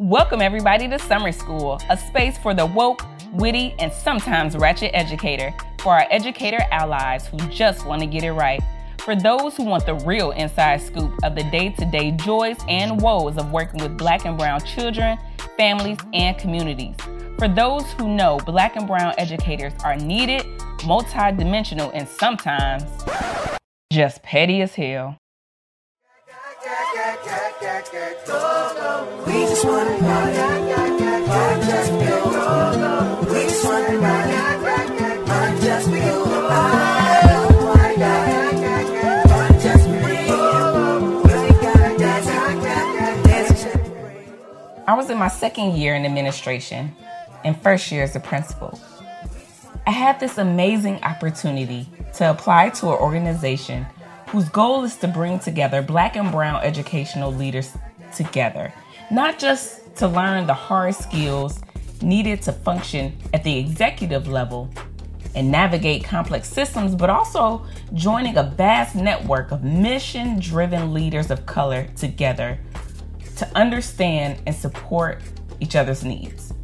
Welcome, everybody, to Summer School, a space for the woke, witty, and sometimes ratchet educator, for our educator allies who just want to get it right, for those who want the real inside scoop of the day to day joys and woes of working with black and brown children, families, and communities, for those who know black and brown educators are needed, multidimensional, and sometimes just petty as hell. I was in my second year in administration and first year as a principal. I had this amazing opportunity to apply to an organization whose goal is to bring together black and brown educational leaders together not just to learn the hard skills needed to function at the executive level and navigate complex systems, but also joining a vast network of mission driven leaders of color together to understand and support each other's needs.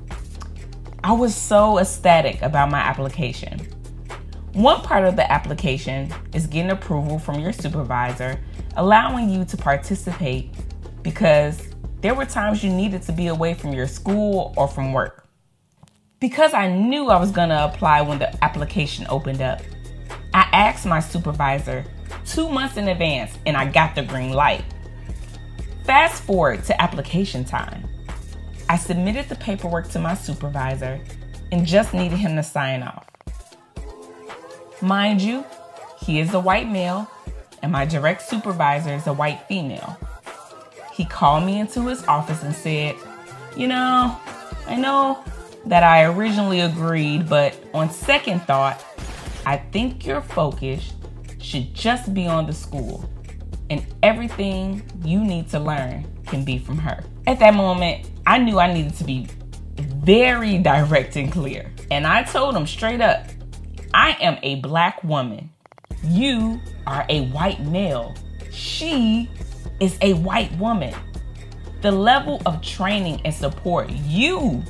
I was so ecstatic about my application. One part of the application is getting approval from your supervisor, allowing you to participate because there were times you needed to be away from your school or from work. Because I knew I was going to apply when the application opened up, I asked my supervisor two months in advance and I got the green light. Fast forward to application time. I submitted the paperwork to my supervisor and just needed him to sign off. Mind you, he is a white male and my direct supervisor is a white female he called me into his office and said, You know, I know that I originally agreed, but on second thought, I think your focus should just be on the school, and everything you need to learn can be from her. At that moment, I knew I needed to be very direct and clear. And I told him straight up I am a black woman. You are a white male. She is a white woman. The level of training and support you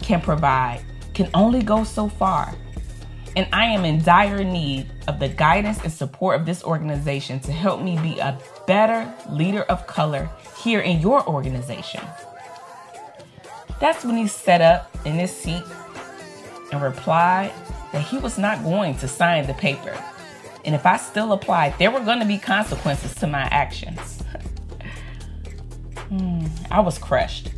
can provide can only go so far. And I am in dire need of the guidance and support of this organization to help me be a better leader of color here in your organization. That's when he sat up in his seat and replied that he was not going to sign the paper. And if I still applied, there were going to be consequences to my actions. Hmm, I was crushed.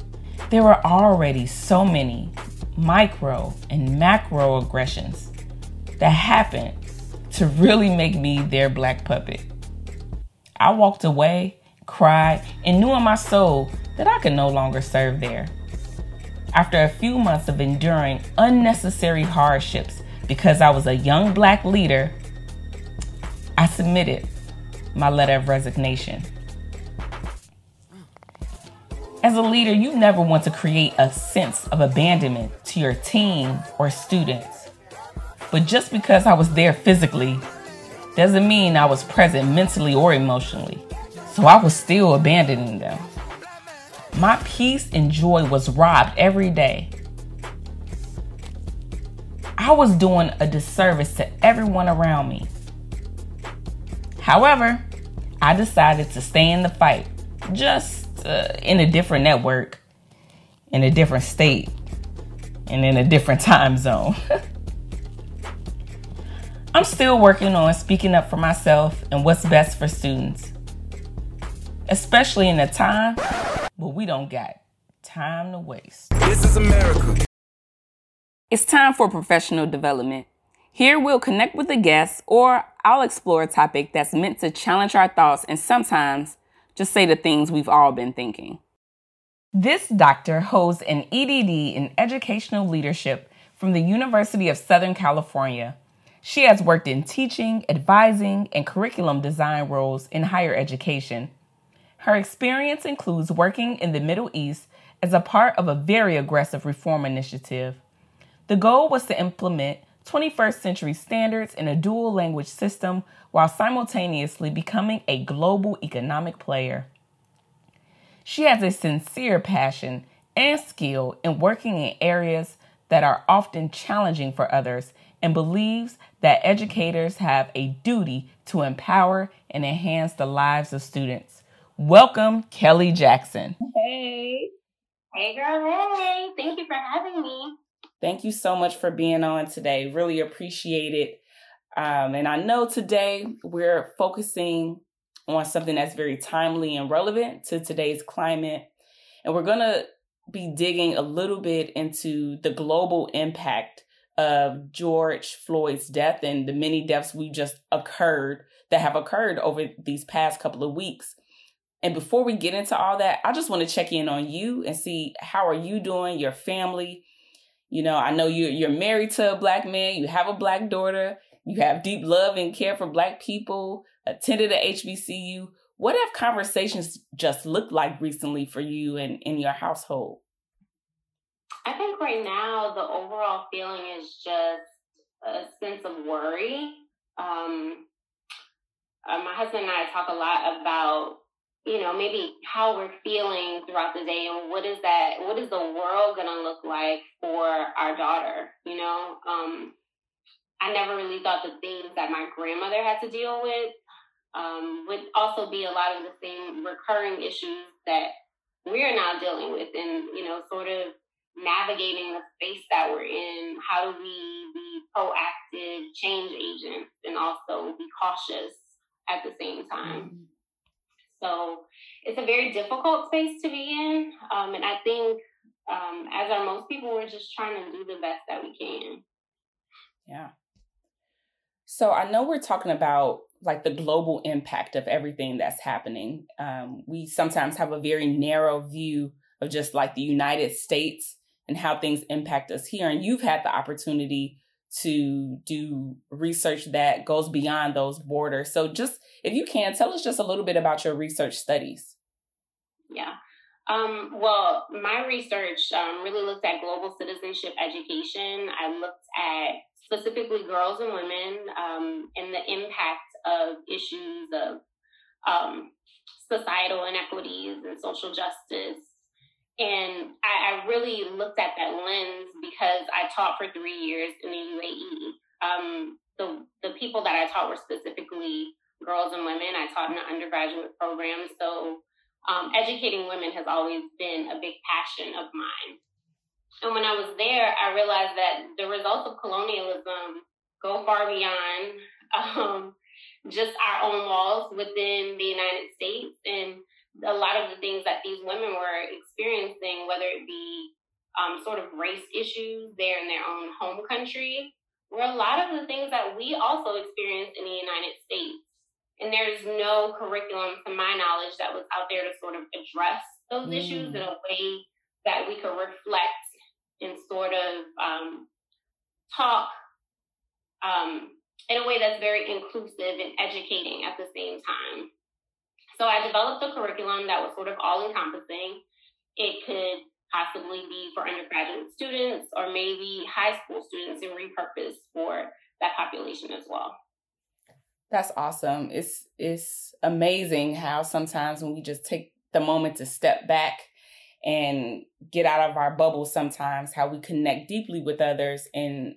There were already so many micro and macro aggressions that happened to really make me their black puppet. I walked away, cried, and knew in my soul that I could no longer serve there. After a few months of enduring unnecessary hardships because I was a young black leader, I submitted my letter of resignation. As a leader, you never want to create a sense of abandonment to your team or students. But just because I was there physically doesn't mean I was present mentally or emotionally. So I was still abandoning them. My peace and joy was robbed every day. I was doing a disservice to everyone around me. However, I decided to stay in the fight just uh, in a different network, in a different state, and in a different time zone. I'm still working on speaking up for myself and what's best for students, especially in a time where we don't got time to waste. This is America. It's time for professional development. Here we'll connect with a guest or I'll explore a topic that's meant to challenge our thoughts and sometimes just say the things we've all been thinking. This doctor holds an EDD in educational leadership from the University of Southern California. She has worked in teaching, advising, and curriculum design roles in higher education. Her experience includes working in the Middle East as a part of a very aggressive reform initiative. The goal was to implement 21st century standards in a dual language system while simultaneously becoming a global economic player. She has a sincere passion and skill in working in areas that are often challenging for others and believes that educators have a duty to empower and enhance the lives of students. Welcome, Kelly Jackson. Hey. Hey, girl. Hey. Thank you for having me. Thank you so much for being on today. Really appreciate it. Um, and I know today we're focusing on something that's very timely and relevant to today's climate. And we're going to be digging a little bit into the global impact of George Floyd's death and the many deaths we just occurred that have occurred over these past couple of weeks. And before we get into all that, I just want to check in on you and see how are you doing, your family. You know, I know you're you're married to a black man, you have a black daughter, you have deep love and care for black people, attended a HBCU. What have conversations just looked like recently for you and in your household? I think right now the overall feeling is just a sense of worry. Um, uh, my husband and I talk a lot about, you know, maybe how we're feeling throughout the day and what is that, what is the world going to look like for our daughter, you know? Um, I never really thought the things that my grandmother had to deal with um, would also be a lot of the same recurring issues that we're now dealing with and, you know, sort of navigating the space that we're in. How do we be proactive change agents and also be cautious at the same time? Mm-hmm. So it's a very difficult space to be in. Um, and I think, um, as are most people, we're just trying to do the best that we can. Yeah. So I know we're talking about like the global impact of everything that's happening. Um, we sometimes have a very narrow view of just like the United States and how things impact us here. And you've had the opportunity to do research that goes beyond those borders. So, just if you can, tell us just a little bit about your research studies. Yeah. Um, well, my research um, really looked at global citizenship education. I looked at specifically girls and women um, and the impact of issues of um, societal inequities and social justice and I, I, really looked at that lens because I taught for three years in the UAE. Um, the the people that I taught were specifically girls and women. I taught in an undergraduate program, so um, educating women has always been a big passion of mine. And when I was there, I realized that the results of colonialism go far beyond um, just our own walls within the United States and a lot of the things that these women were experiencing, whether it be um, sort of race issues there in their own home country, were a lot of the things that we also experienced in the United States. And there's no curriculum, to my knowledge, that was out there to sort of address those mm. issues in a way that we could reflect and sort of um, talk um, in a way that's very inclusive and educating at the same time. So I developed a curriculum that was sort of all encompassing. It could possibly be for undergraduate students or maybe high school students and repurposed for that population as well. That's awesome. It's it's amazing how sometimes when we just take the moment to step back and get out of our bubble sometimes how we connect deeply with others and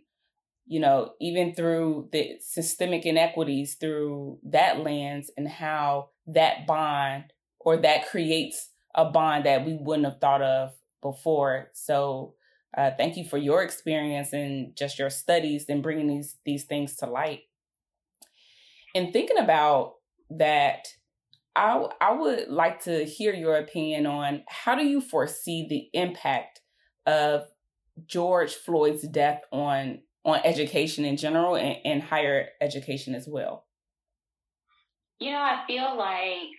you know even through the systemic inequities through that lens and how that bond or that creates a bond that we wouldn't have thought of before. So uh, thank you for your experience and just your studies and bringing these these things to light. And thinking about that, I I would like to hear your opinion on how do you foresee the impact of George Floyd's death on on education in general and, and higher education as well. You know, I feel like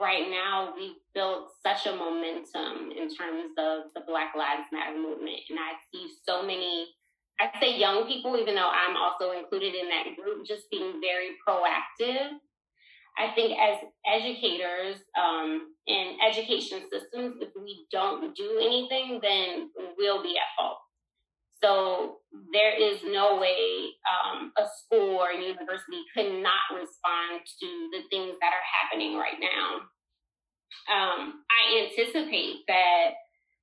right now we've built such a momentum in terms of the Black Lives Matter movement. And I see so many, I say young people, even though I'm also included in that group, just being very proactive. I think as educators um, in education systems, if we don't do anything, then we'll be at fault. So there is no way um, a school or a university could not respond to the things that are happening right now. Um, I anticipate that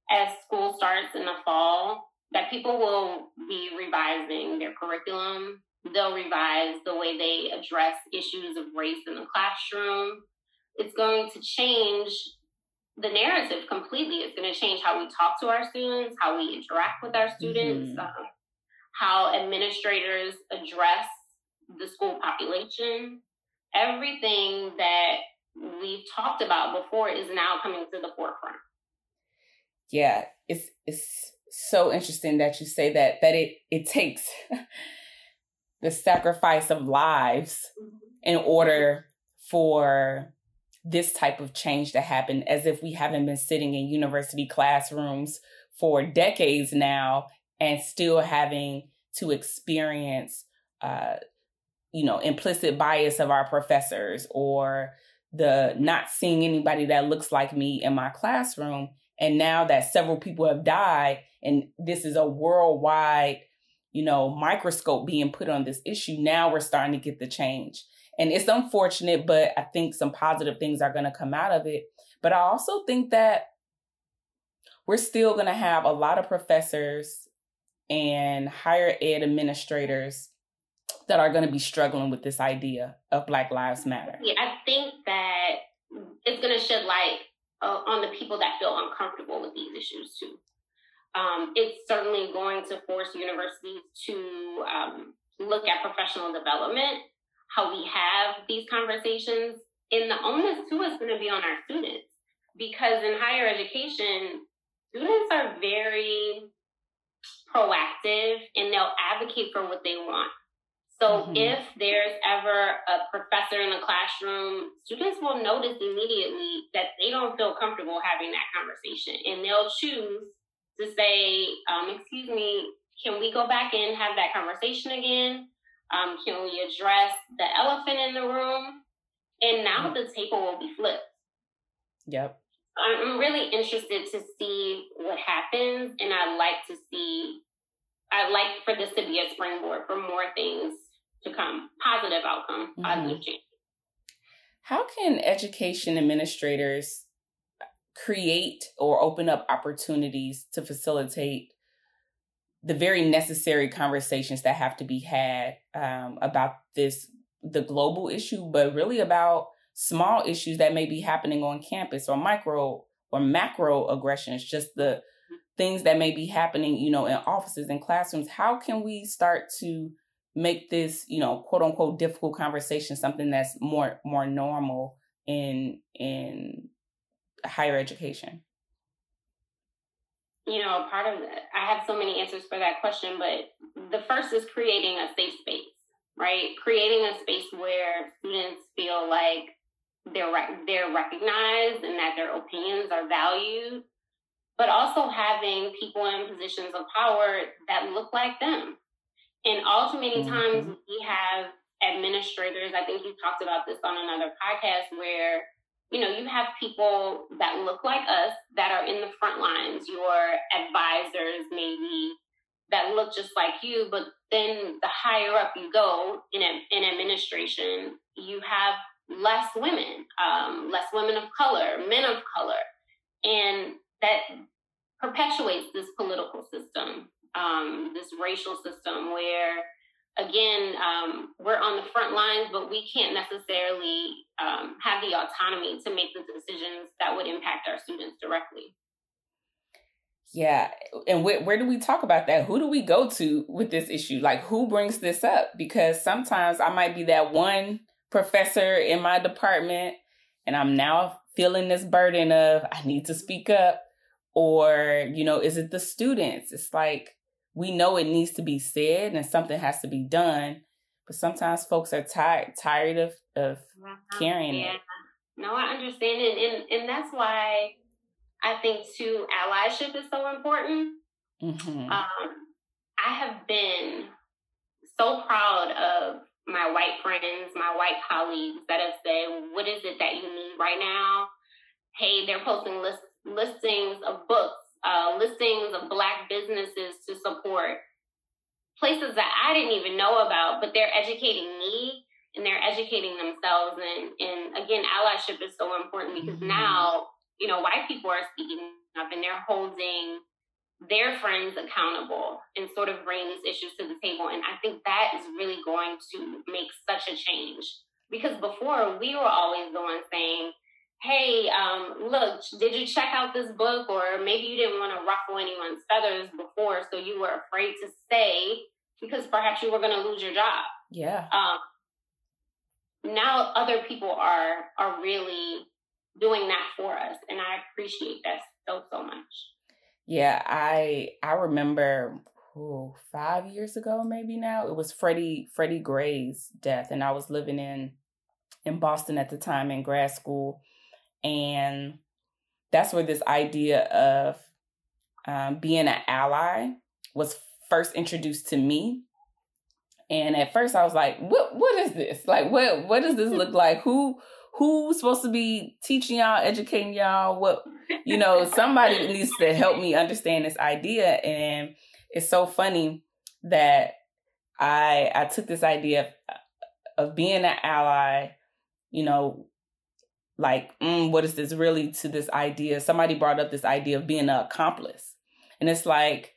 as school starts in the fall, that people will be revising their curriculum. They'll revise the way they address issues of race in the classroom. It's going to change the narrative completely. It's going to change how we talk to our students, how we interact with our students, mm-hmm. um, how administrators address the school population. Everything that we've talked about before is now coming to the forefront. Yeah, it's it's so interesting that you say that that it it takes the sacrifice of lives mm-hmm. in order for this type of change to happen as if we haven't been sitting in university classrooms for decades now and still having to experience uh, you know implicit bias of our professors or the not seeing anybody that looks like me in my classroom and now that several people have died and this is a worldwide you know microscope being put on this issue now we're starting to get the change. And it's unfortunate but i think some positive things are going to come out of it. But i also think that we're still going to have a lot of professors and higher ed administrators that are going to be struggling with this idea of black lives matter. Yeah i think that it's going to shed light uh, on the people that feel uncomfortable with these issues too um, it's certainly going to force universities to um, look at professional development, how we have these conversations. And the onus too is going to be on our students because in higher education, students are very proactive and they'll advocate for what they want. So mm-hmm. if there's ever a professor in the classroom, students will notice immediately that they don't feel comfortable having that conversation and they'll choose to say, um, excuse me, can we go back and have that conversation again? Um, can we address the elephant in the room? And now mm-hmm. the table will be flipped. Yep. I'm really interested to see what happens, and I'd like to see, I'd like for this to be a springboard for more things to come, positive outcome, mm-hmm. positive change. How can education administrators create or open up opportunities to facilitate the very necessary conversations that have to be had um, about this the global issue but really about small issues that may be happening on campus or micro or macro aggressions just the things that may be happening you know in offices and classrooms. How can we start to make this you know quote unquote difficult conversation something that's more more normal in in higher education? You know, part of that, I have so many answers for that question, but the first is creating a safe space, right? Creating a space where students feel like they're they're recognized and that their opinions are valued, but also having people in positions of power that look like them. And all too many times we have administrators, I think you talked about this on another podcast, where you know, you have people that look like us that are in the front lines, your advisors maybe that look just like you, but then the higher up you go in, in administration, you have less women, um, less women of color, men of color. And that perpetuates this political system, um, this racial system where again, um, we're on the front lines, but we can't necessarily um, have the autonomy to make the decisions that would impact our students directly. Yeah. And where, where do we talk about that? Who do we go to with this issue? Like, who brings this up? Because sometimes I might be that one professor in my department and I'm now feeling this burden of I need to speak up. Or, you know, is it the students? It's like, we know it needs to be said and something has to be done but sometimes folks are tired tired of of uh-huh. carrying yeah. it no i understand it and and that's why i think too allyship is so important mm-hmm. um, i have been so proud of my white friends my white colleagues that have said what is it that you need right now hey they're posting list, listings of books uh, listings of Black businesses to support places that I didn't even know about, but they're educating me and they're educating themselves. And, and again, allyship is so important because mm-hmm. now you know, white people are speaking up and they're holding their friends accountable and sort of bring these issues to the table. And I think that is really going to make such a change. Because before we were always the ones saying, hey, um, look, did you check out this book? Or maybe you didn't want to ruffle anyone's feathers before, so you were afraid to say because perhaps you were going to lose your job. Yeah. Um, now other people are are really doing that for us, and I appreciate that so so much. Yeah, I I remember ooh, five years ago, maybe now. It was Freddie Freddie Gray's death, and I was living in in Boston at the time in grad school, and that's where this idea of um, being an ally was first introduced to me. And at first, I was like, "What? What is this? Like, what? What does this look like? Who? Who's supposed to be teaching y'all, educating y'all? What? You know, somebody needs to help me understand this idea." And it's so funny that I I took this idea of, of being an ally, you know, like, mm, what is this really to this idea? Somebody brought up this idea of being an accomplice. And it's like,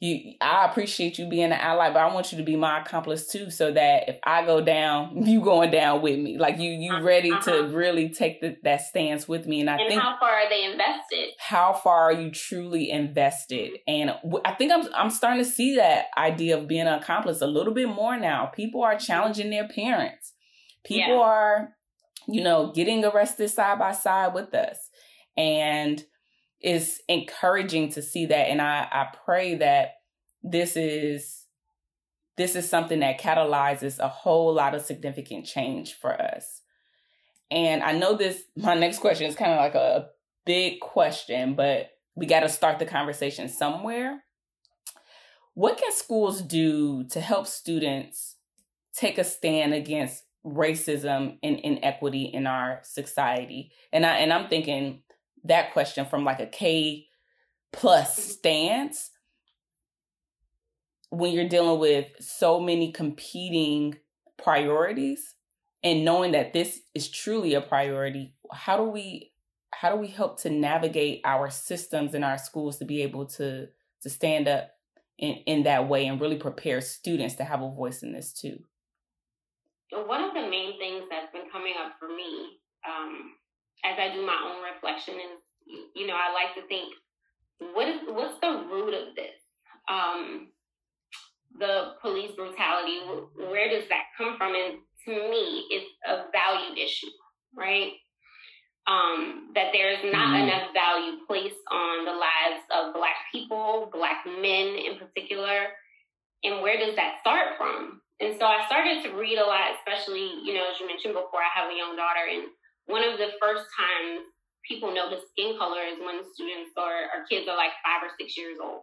you I appreciate you being an ally, but I want you to be my accomplice too, so that if I go down, you going down with me. Like you you ready uh-huh. to really take the, that stance with me. And I and think how far are they invested? How far are you truly invested? And I think I'm I'm starting to see that idea of being an accomplice a little bit more now. People are challenging their parents. People yeah. are, you know, getting arrested side by side with us. And it's encouraging to see that. And I, I pray that this is this is something that catalyzes a whole lot of significant change for us. And i know this my next question is kind of like a big question but we got to start the conversation somewhere. What can schools do to help students take a stand against racism and inequity in our society. And i and i'm thinking that question from like a K plus stance when you're dealing with so many competing priorities and knowing that this is truly a priority how do we how do we help to navigate our systems and our schools to be able to to stand up in, in that way and really prepare students to have a voice in this too? One of the main things that's been coming up for me um, as I do my own reflection, and you know, I like to think, what is what's the root of this? Um, the police brutality. Where does that come from? And to me, it's a value issue, right? Um, that there's not mm-hmm. enough value placed on the lives of Black people, Black men in particular. And where does that start from? And so I started to read a lot, especially, you know, as you mentioned before, I have a young daughter, and one of the first times people notice skin color is when students or, or kids are like five or six years old.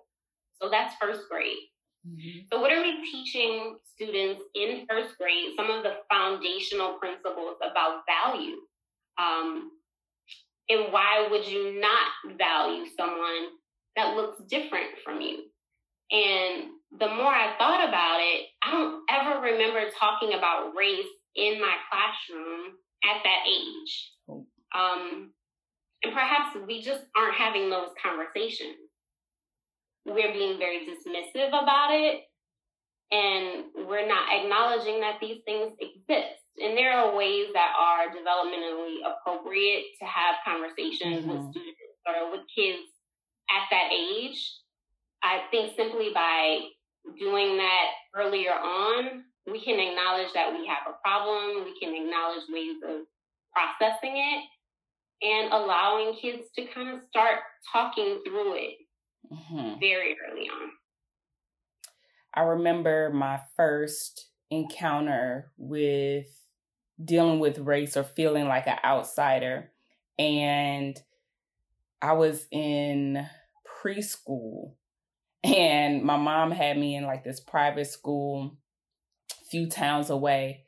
So that's first grade. Mm-hmm. So, what are we teaching students in first grade? Some of the foundational principles about value. Um, and why would you not value someone that looks different from you? And the more I thought about it, I don't ever remember talking about race in my classroom at that age. Oh. Um, and perhaps we just aren't having those conversations. We're being very dismissive about it, and we're not acknowledging that these things exist. And there are ways that are developmentally appropriate to have conversations mm-hmm. with students or with kids at that age. I think simply by doing that earlier on, we can acknowledge that we have a problem, we can acknowledge ways of processing it, and allowing kids to kind of start talking through it mm-hmm. very early on. I remember my first encounter with dealing with race or feeling like an outsider. And I was in preschool and my mom had me in like this private school few towns away,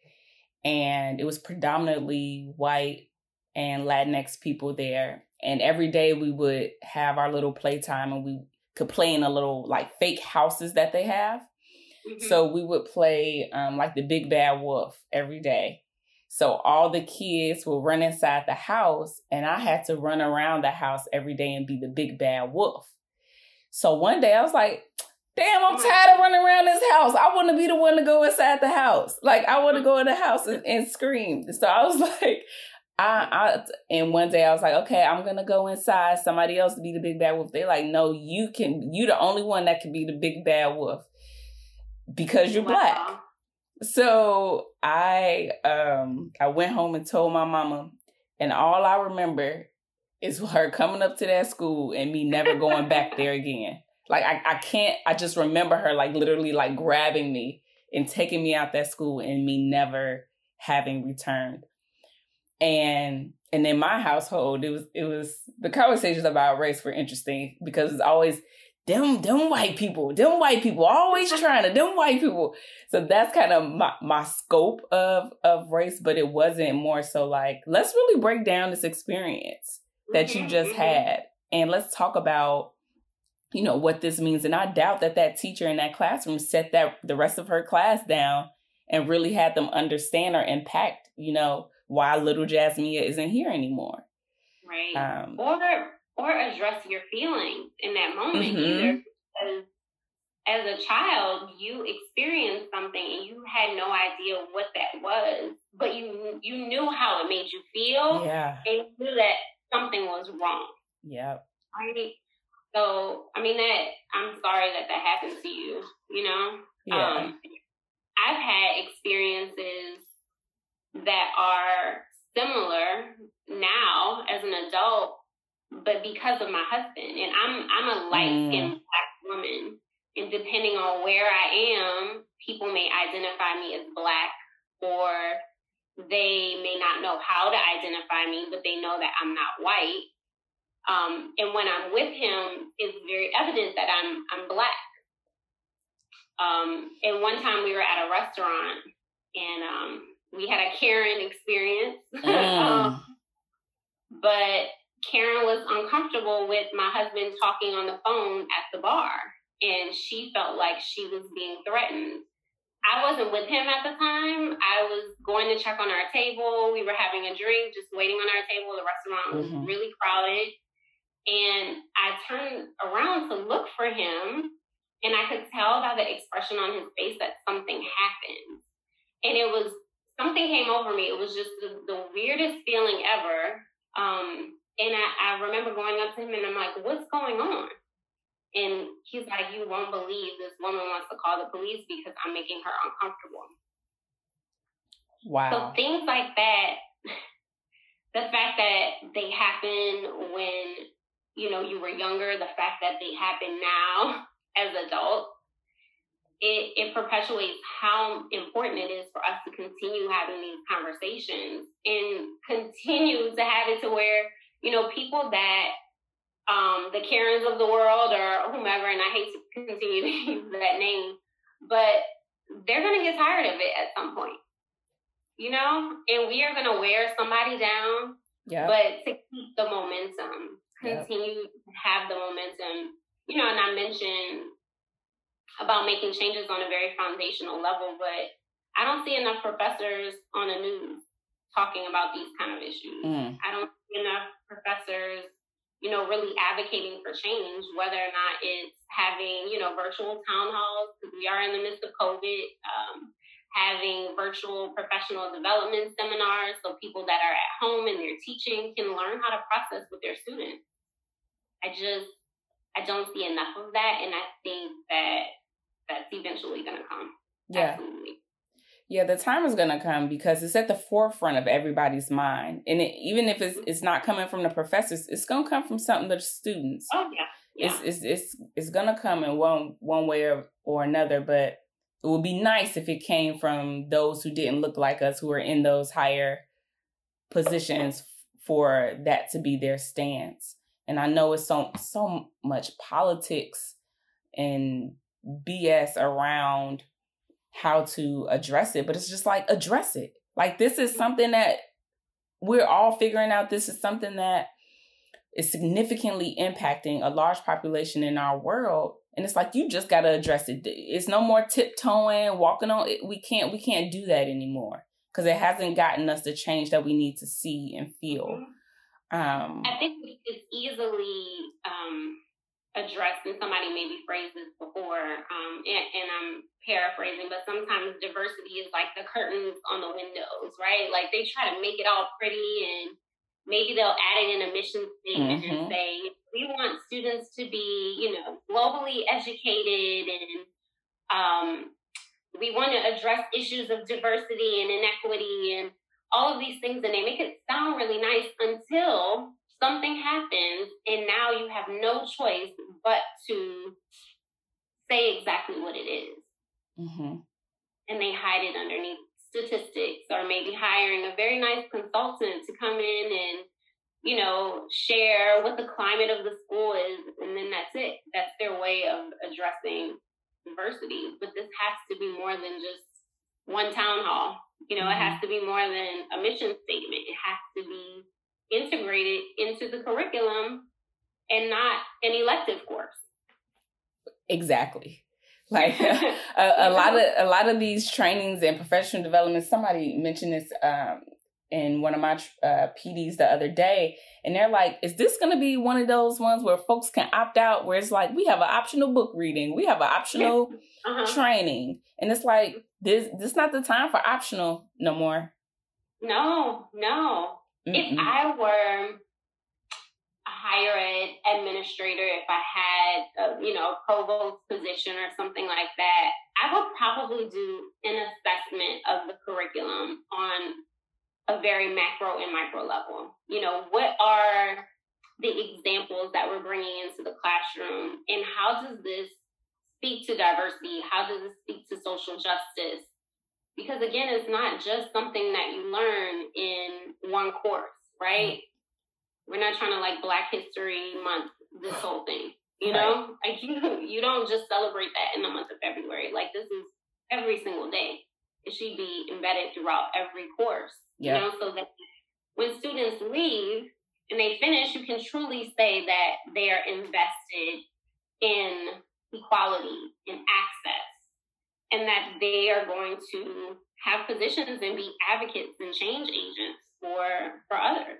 and it was predominantly white and Latinx people there. And every day we would have our little playtime and we could play in a little like fake houses that they have. Mm-hmm. So we would play um, like the big bad wolf every day. So all the kids would run inside the house, and I had to run around the house every day and be the big bad wolf. So one day I was like, damn, I'm tired of running around this house. I want to be the one to go inside the house. Like I want to go in the house and, and scream. So I was like, I, I, and one day I was like, okay, I'm gonna go inside. Somebody else to be the big bad wolf. They're like, no, you can. You the only one that can be the big bad wolf because you're wow. black. So I, um, I went home and told my mama, and all I remember is her coming up to that school and me never going back there again. Like I, I can't. I just remember her like literally like grabbing me and taking me out that school and me never having returned. And and in my household, it was it was the conversations about race were interesting because it's always them them white people, them white people, always trying to them white people. So that's kind of my, my scope of of race, but it wasn't more so like let's really break down this experience that you just mm-hmm. had and let's talk about you know what this means. And i doubt that that teacher in that classroom set that the rest of her class down and really had them understand or impact you know why little jasmine isn't here anymore. Right. Um, or or address your feelings in that moment mm-hmm. either because as a child you experienced something and you had no idea what that was but you you knew how it made you feel yeah. and you knew that something was wrong. Yep. Right so, I mean, that I'm sorry that that happened to you, you know? Yeah. Um, I've had experiences that are similar now as an adult, but because of my husband. And I'm I'm a light skinned mm. black woman. And depending on where I am, people may identify me as black or they may not know how to identify me, but they know that I'm not white. Um, and when I'm with him, it's very evident that I'm I'm black. Um, and one time we were at a restaurant and um, we had a Karen experience. Mm. um, but Karen was uncomfortable with my husband talking on the phone at the bar, and she felt like she was being threatened. I wasn't with him at the time. I was going to check on our table. We were having a drink, just waiting on our table. The restaurant was mm-hmm. really crowded. And I turned around to look for him, and I could tell by the expression on his face that something happened. And it was something came over me. It was just the, the weirdest feeling ever. Um, and I, I remember going up to him and I'm like, what's going on? And he's like, you won't believe this woman wants to call the police because I'm making her uncomfortable. Wow. So things like that, the fact that they happen when you know, you were younger, the fact that they happen now as adults, it, it perpetuates how important it is for us to continue having these conversations and continue to have it to where, you know, people that um, the Karens of the world or whomever, and I hate to continue to use that name, but they're going to get tired of it at some point, you know, and we are going to wear somebody down. Yeah. But to keep the momentum, continue yep. to have the momentum. You know, and I mentioned about making changes on a very foundational level, but I don't see enough professors on the news talking about these kind of issues. Mm. I don't see enough professors, you know, really advocating for change, whether or not it's having, you know, virtual town halls, because we are in the midst of COVID, um, having virtual professional development seminars so people that are at home and they're teaching can learn how to process with their students. I just I don't see enough of that and I think that that's eventually gonna come. Yeah. Absolutely. Yeah, the time is gonna come because it's at the forefront of everybody's mind, and it, even if it's it's not coming from the professors, it's gonna come from something the students. Oh yeah, yeah. It's, it's it's it's gonna come in one one way or, or another, but it would be nice if it came from those who didn't look like us, who are in those higher positions, for that to be their stance. And I know it's so so much politics and BS around how to address it, but it's just like address it. Like this is something that we're all figuring out. This is something that is significantly impacting a large population in our world and it's like you just got to address it it's no more tiptoeing walking on it we can't we can't do that anymore because it hasn't gotten us the change that we need to see and feel. Mm-hmm. Um, I think it's easily um, addressed, and somebody maybe phrased this before, um, and, and, I'm paraphrasing, but sometimes diversity is like the curtains on the windows, right? Like they try to make it all pretty, and maybe they'll add it in a mission statement mm-hmm. and say, we want students to be, you know, globally educated and um, we want to address issues of diversity and inequity and all of these things and they make it sound really nice until something happens and now you have no choice but to say exactly what it is. Mm-hmm. And they hide it underneath statistics or maybe hiring a very nice consultant to come in and, you know, share what the climate of the school is. And then that's it. That's their way of addressing diversity. But this has to be more than just one town hall. You know, it has mm-hmm. to be more than a mission statement. It has to be integrated into the curriculum and not an elective course. Exactly. Like a, a, lot of a lot of these trainings and professional development. Somebody mentioned this um, in one of my uh, PDs the other day, and they're like, "Is this going to be one of those ones where folks can opt out? Where it's like we have an optional book reading, we have an optional uh-huh. training, and it's like this this not the time for optional no more. No, no. Mm-mm. If I were a higher ed administrator, if I had a, you know a provost position or something like that, I would probably do an assessment of the curriculum on a very macro and micro level. You know, what are the examples that we're bringing into the classroom, and how does this speak to diversity? How does it speak to social justice? Because again, it's not just something that you learn in one course, right? We're not trying to like Black History Month this whole thing. You right. know, like you you don't just celebrate that in the month of February. Like this is every single day. It should be embedded throughout every course. Yep. You know, so that when students leave and they finish, you can truly say that they are invested in equality and access, and that they are going to have positions and be advocates and change agents for for others.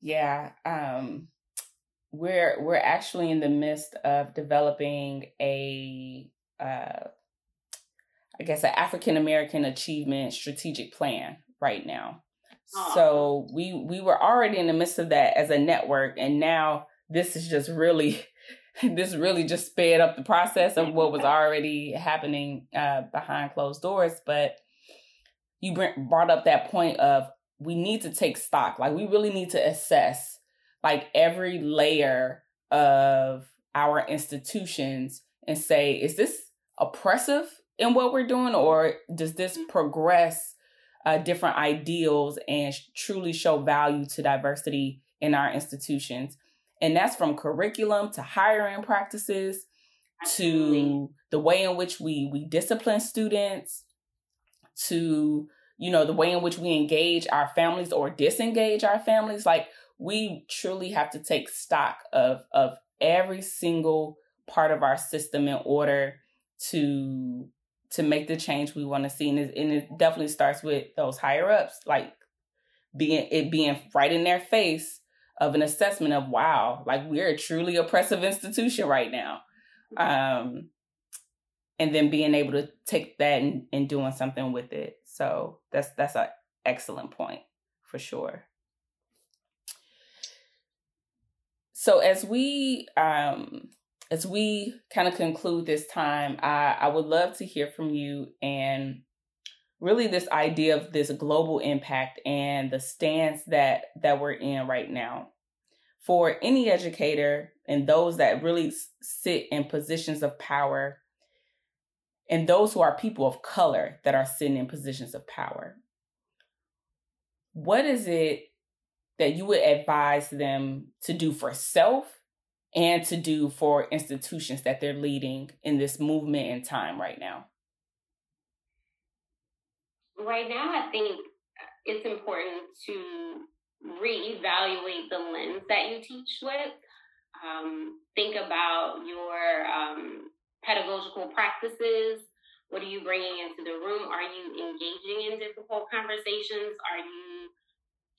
Yeah, um, we're we're actually in the midst of developing a uh, I guess an African American achievement strategic plan right now. So we we were already in the midst of that as a network, and now this is just really this really just sped up the process of what was already happening uh, behind closed doors. But you brought up that point of we need to take stock. Like we really need to assess like every layer of our institutions and say, is this oppressive in what we're doing, or does this mm-hmm. progress uh, different ideals and truly show value to diversity in our institutions? And that's from curriculum to hiring practices Absolutely. to the way in which we we discipline students to you know the way in which we engage our families or disengage our families like we truly have to take stock of of every single part of our system in order to to make the change we want to see and it, and it definitely starts with those higher ups like being it being right in their face of an assessment of wow, like we're a truly oppressive institution right now. Um, and then being able to take that and, and doing something with it. So that's that's an excellent point for sure. So as we um as we kind of conclude this time, I, I would love to hear from you and really this idea of this global impact and the stance that that we're in right now. For any educator and those that really sit in positions of power and those who are people of color that are sitting in positions of power what is it that you would advise them to do for self and to do for institutions that they're leading in this movement and time right now right now, I think it's important to reevaluate the lens that you teach with. Um, think about your um, pedagogical practices. What are you bringing into the room? Are you engaging in difficult conversations? Are you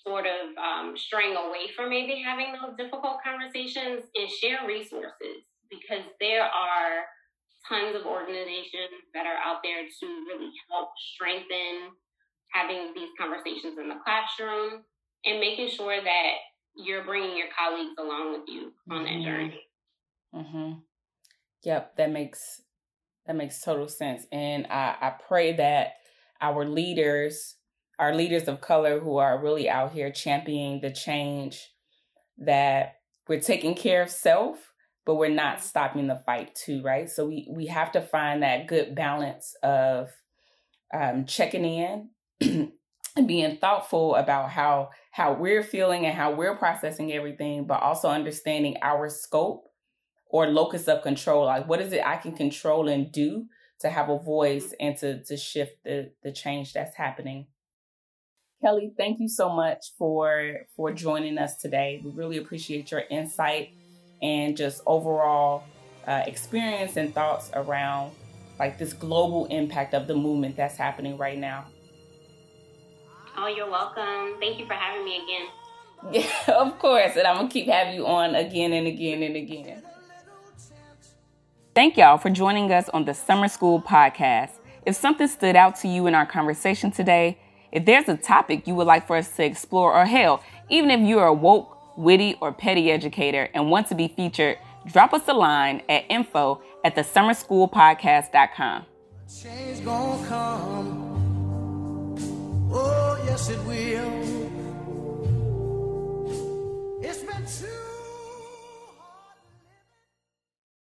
sort of um, straying away from maybe having those difficult conversations and share resources because there are tons of organizations that are out there to really help strengthen having these conversations in the classroom and making sure that you're bringing your colleagues along with you on that mm-hmm. journey. Mm-hmm. Yep, that makes that makes total sense, and I, I pray that our leaders, our leaders of color, who are really out here championing the change, that we're taking care of self, but we're not stopping the fight too, right? So we we have to find that good balance of um, checking in and being thoughtful about how how we're feeling and how we're processing everything, but also understanding our scope or locus of control. Like what is it I can control and do to have a voice and to to shift the the change that's happening. Kelly, thank you so much for for joining us today. We really appreciate your insight and just overall uh, experience and thoughts around like this global impact of the movement that's happening right now. Oh, you're welcome. Thank you for having me again. Yeah, of course. And I'm going to keep having you on again and again and again. Thank y'all for joining us on the Summer School Podcast. If something stood out to you in our conversation today, if there's a topic you would like for us to explore, or hell, even if you're a woke, witty, or petty educator and want to be featured, drop us a line at info at the summerschoolpodcast.com. Change gonna come. Oh, yes, it will.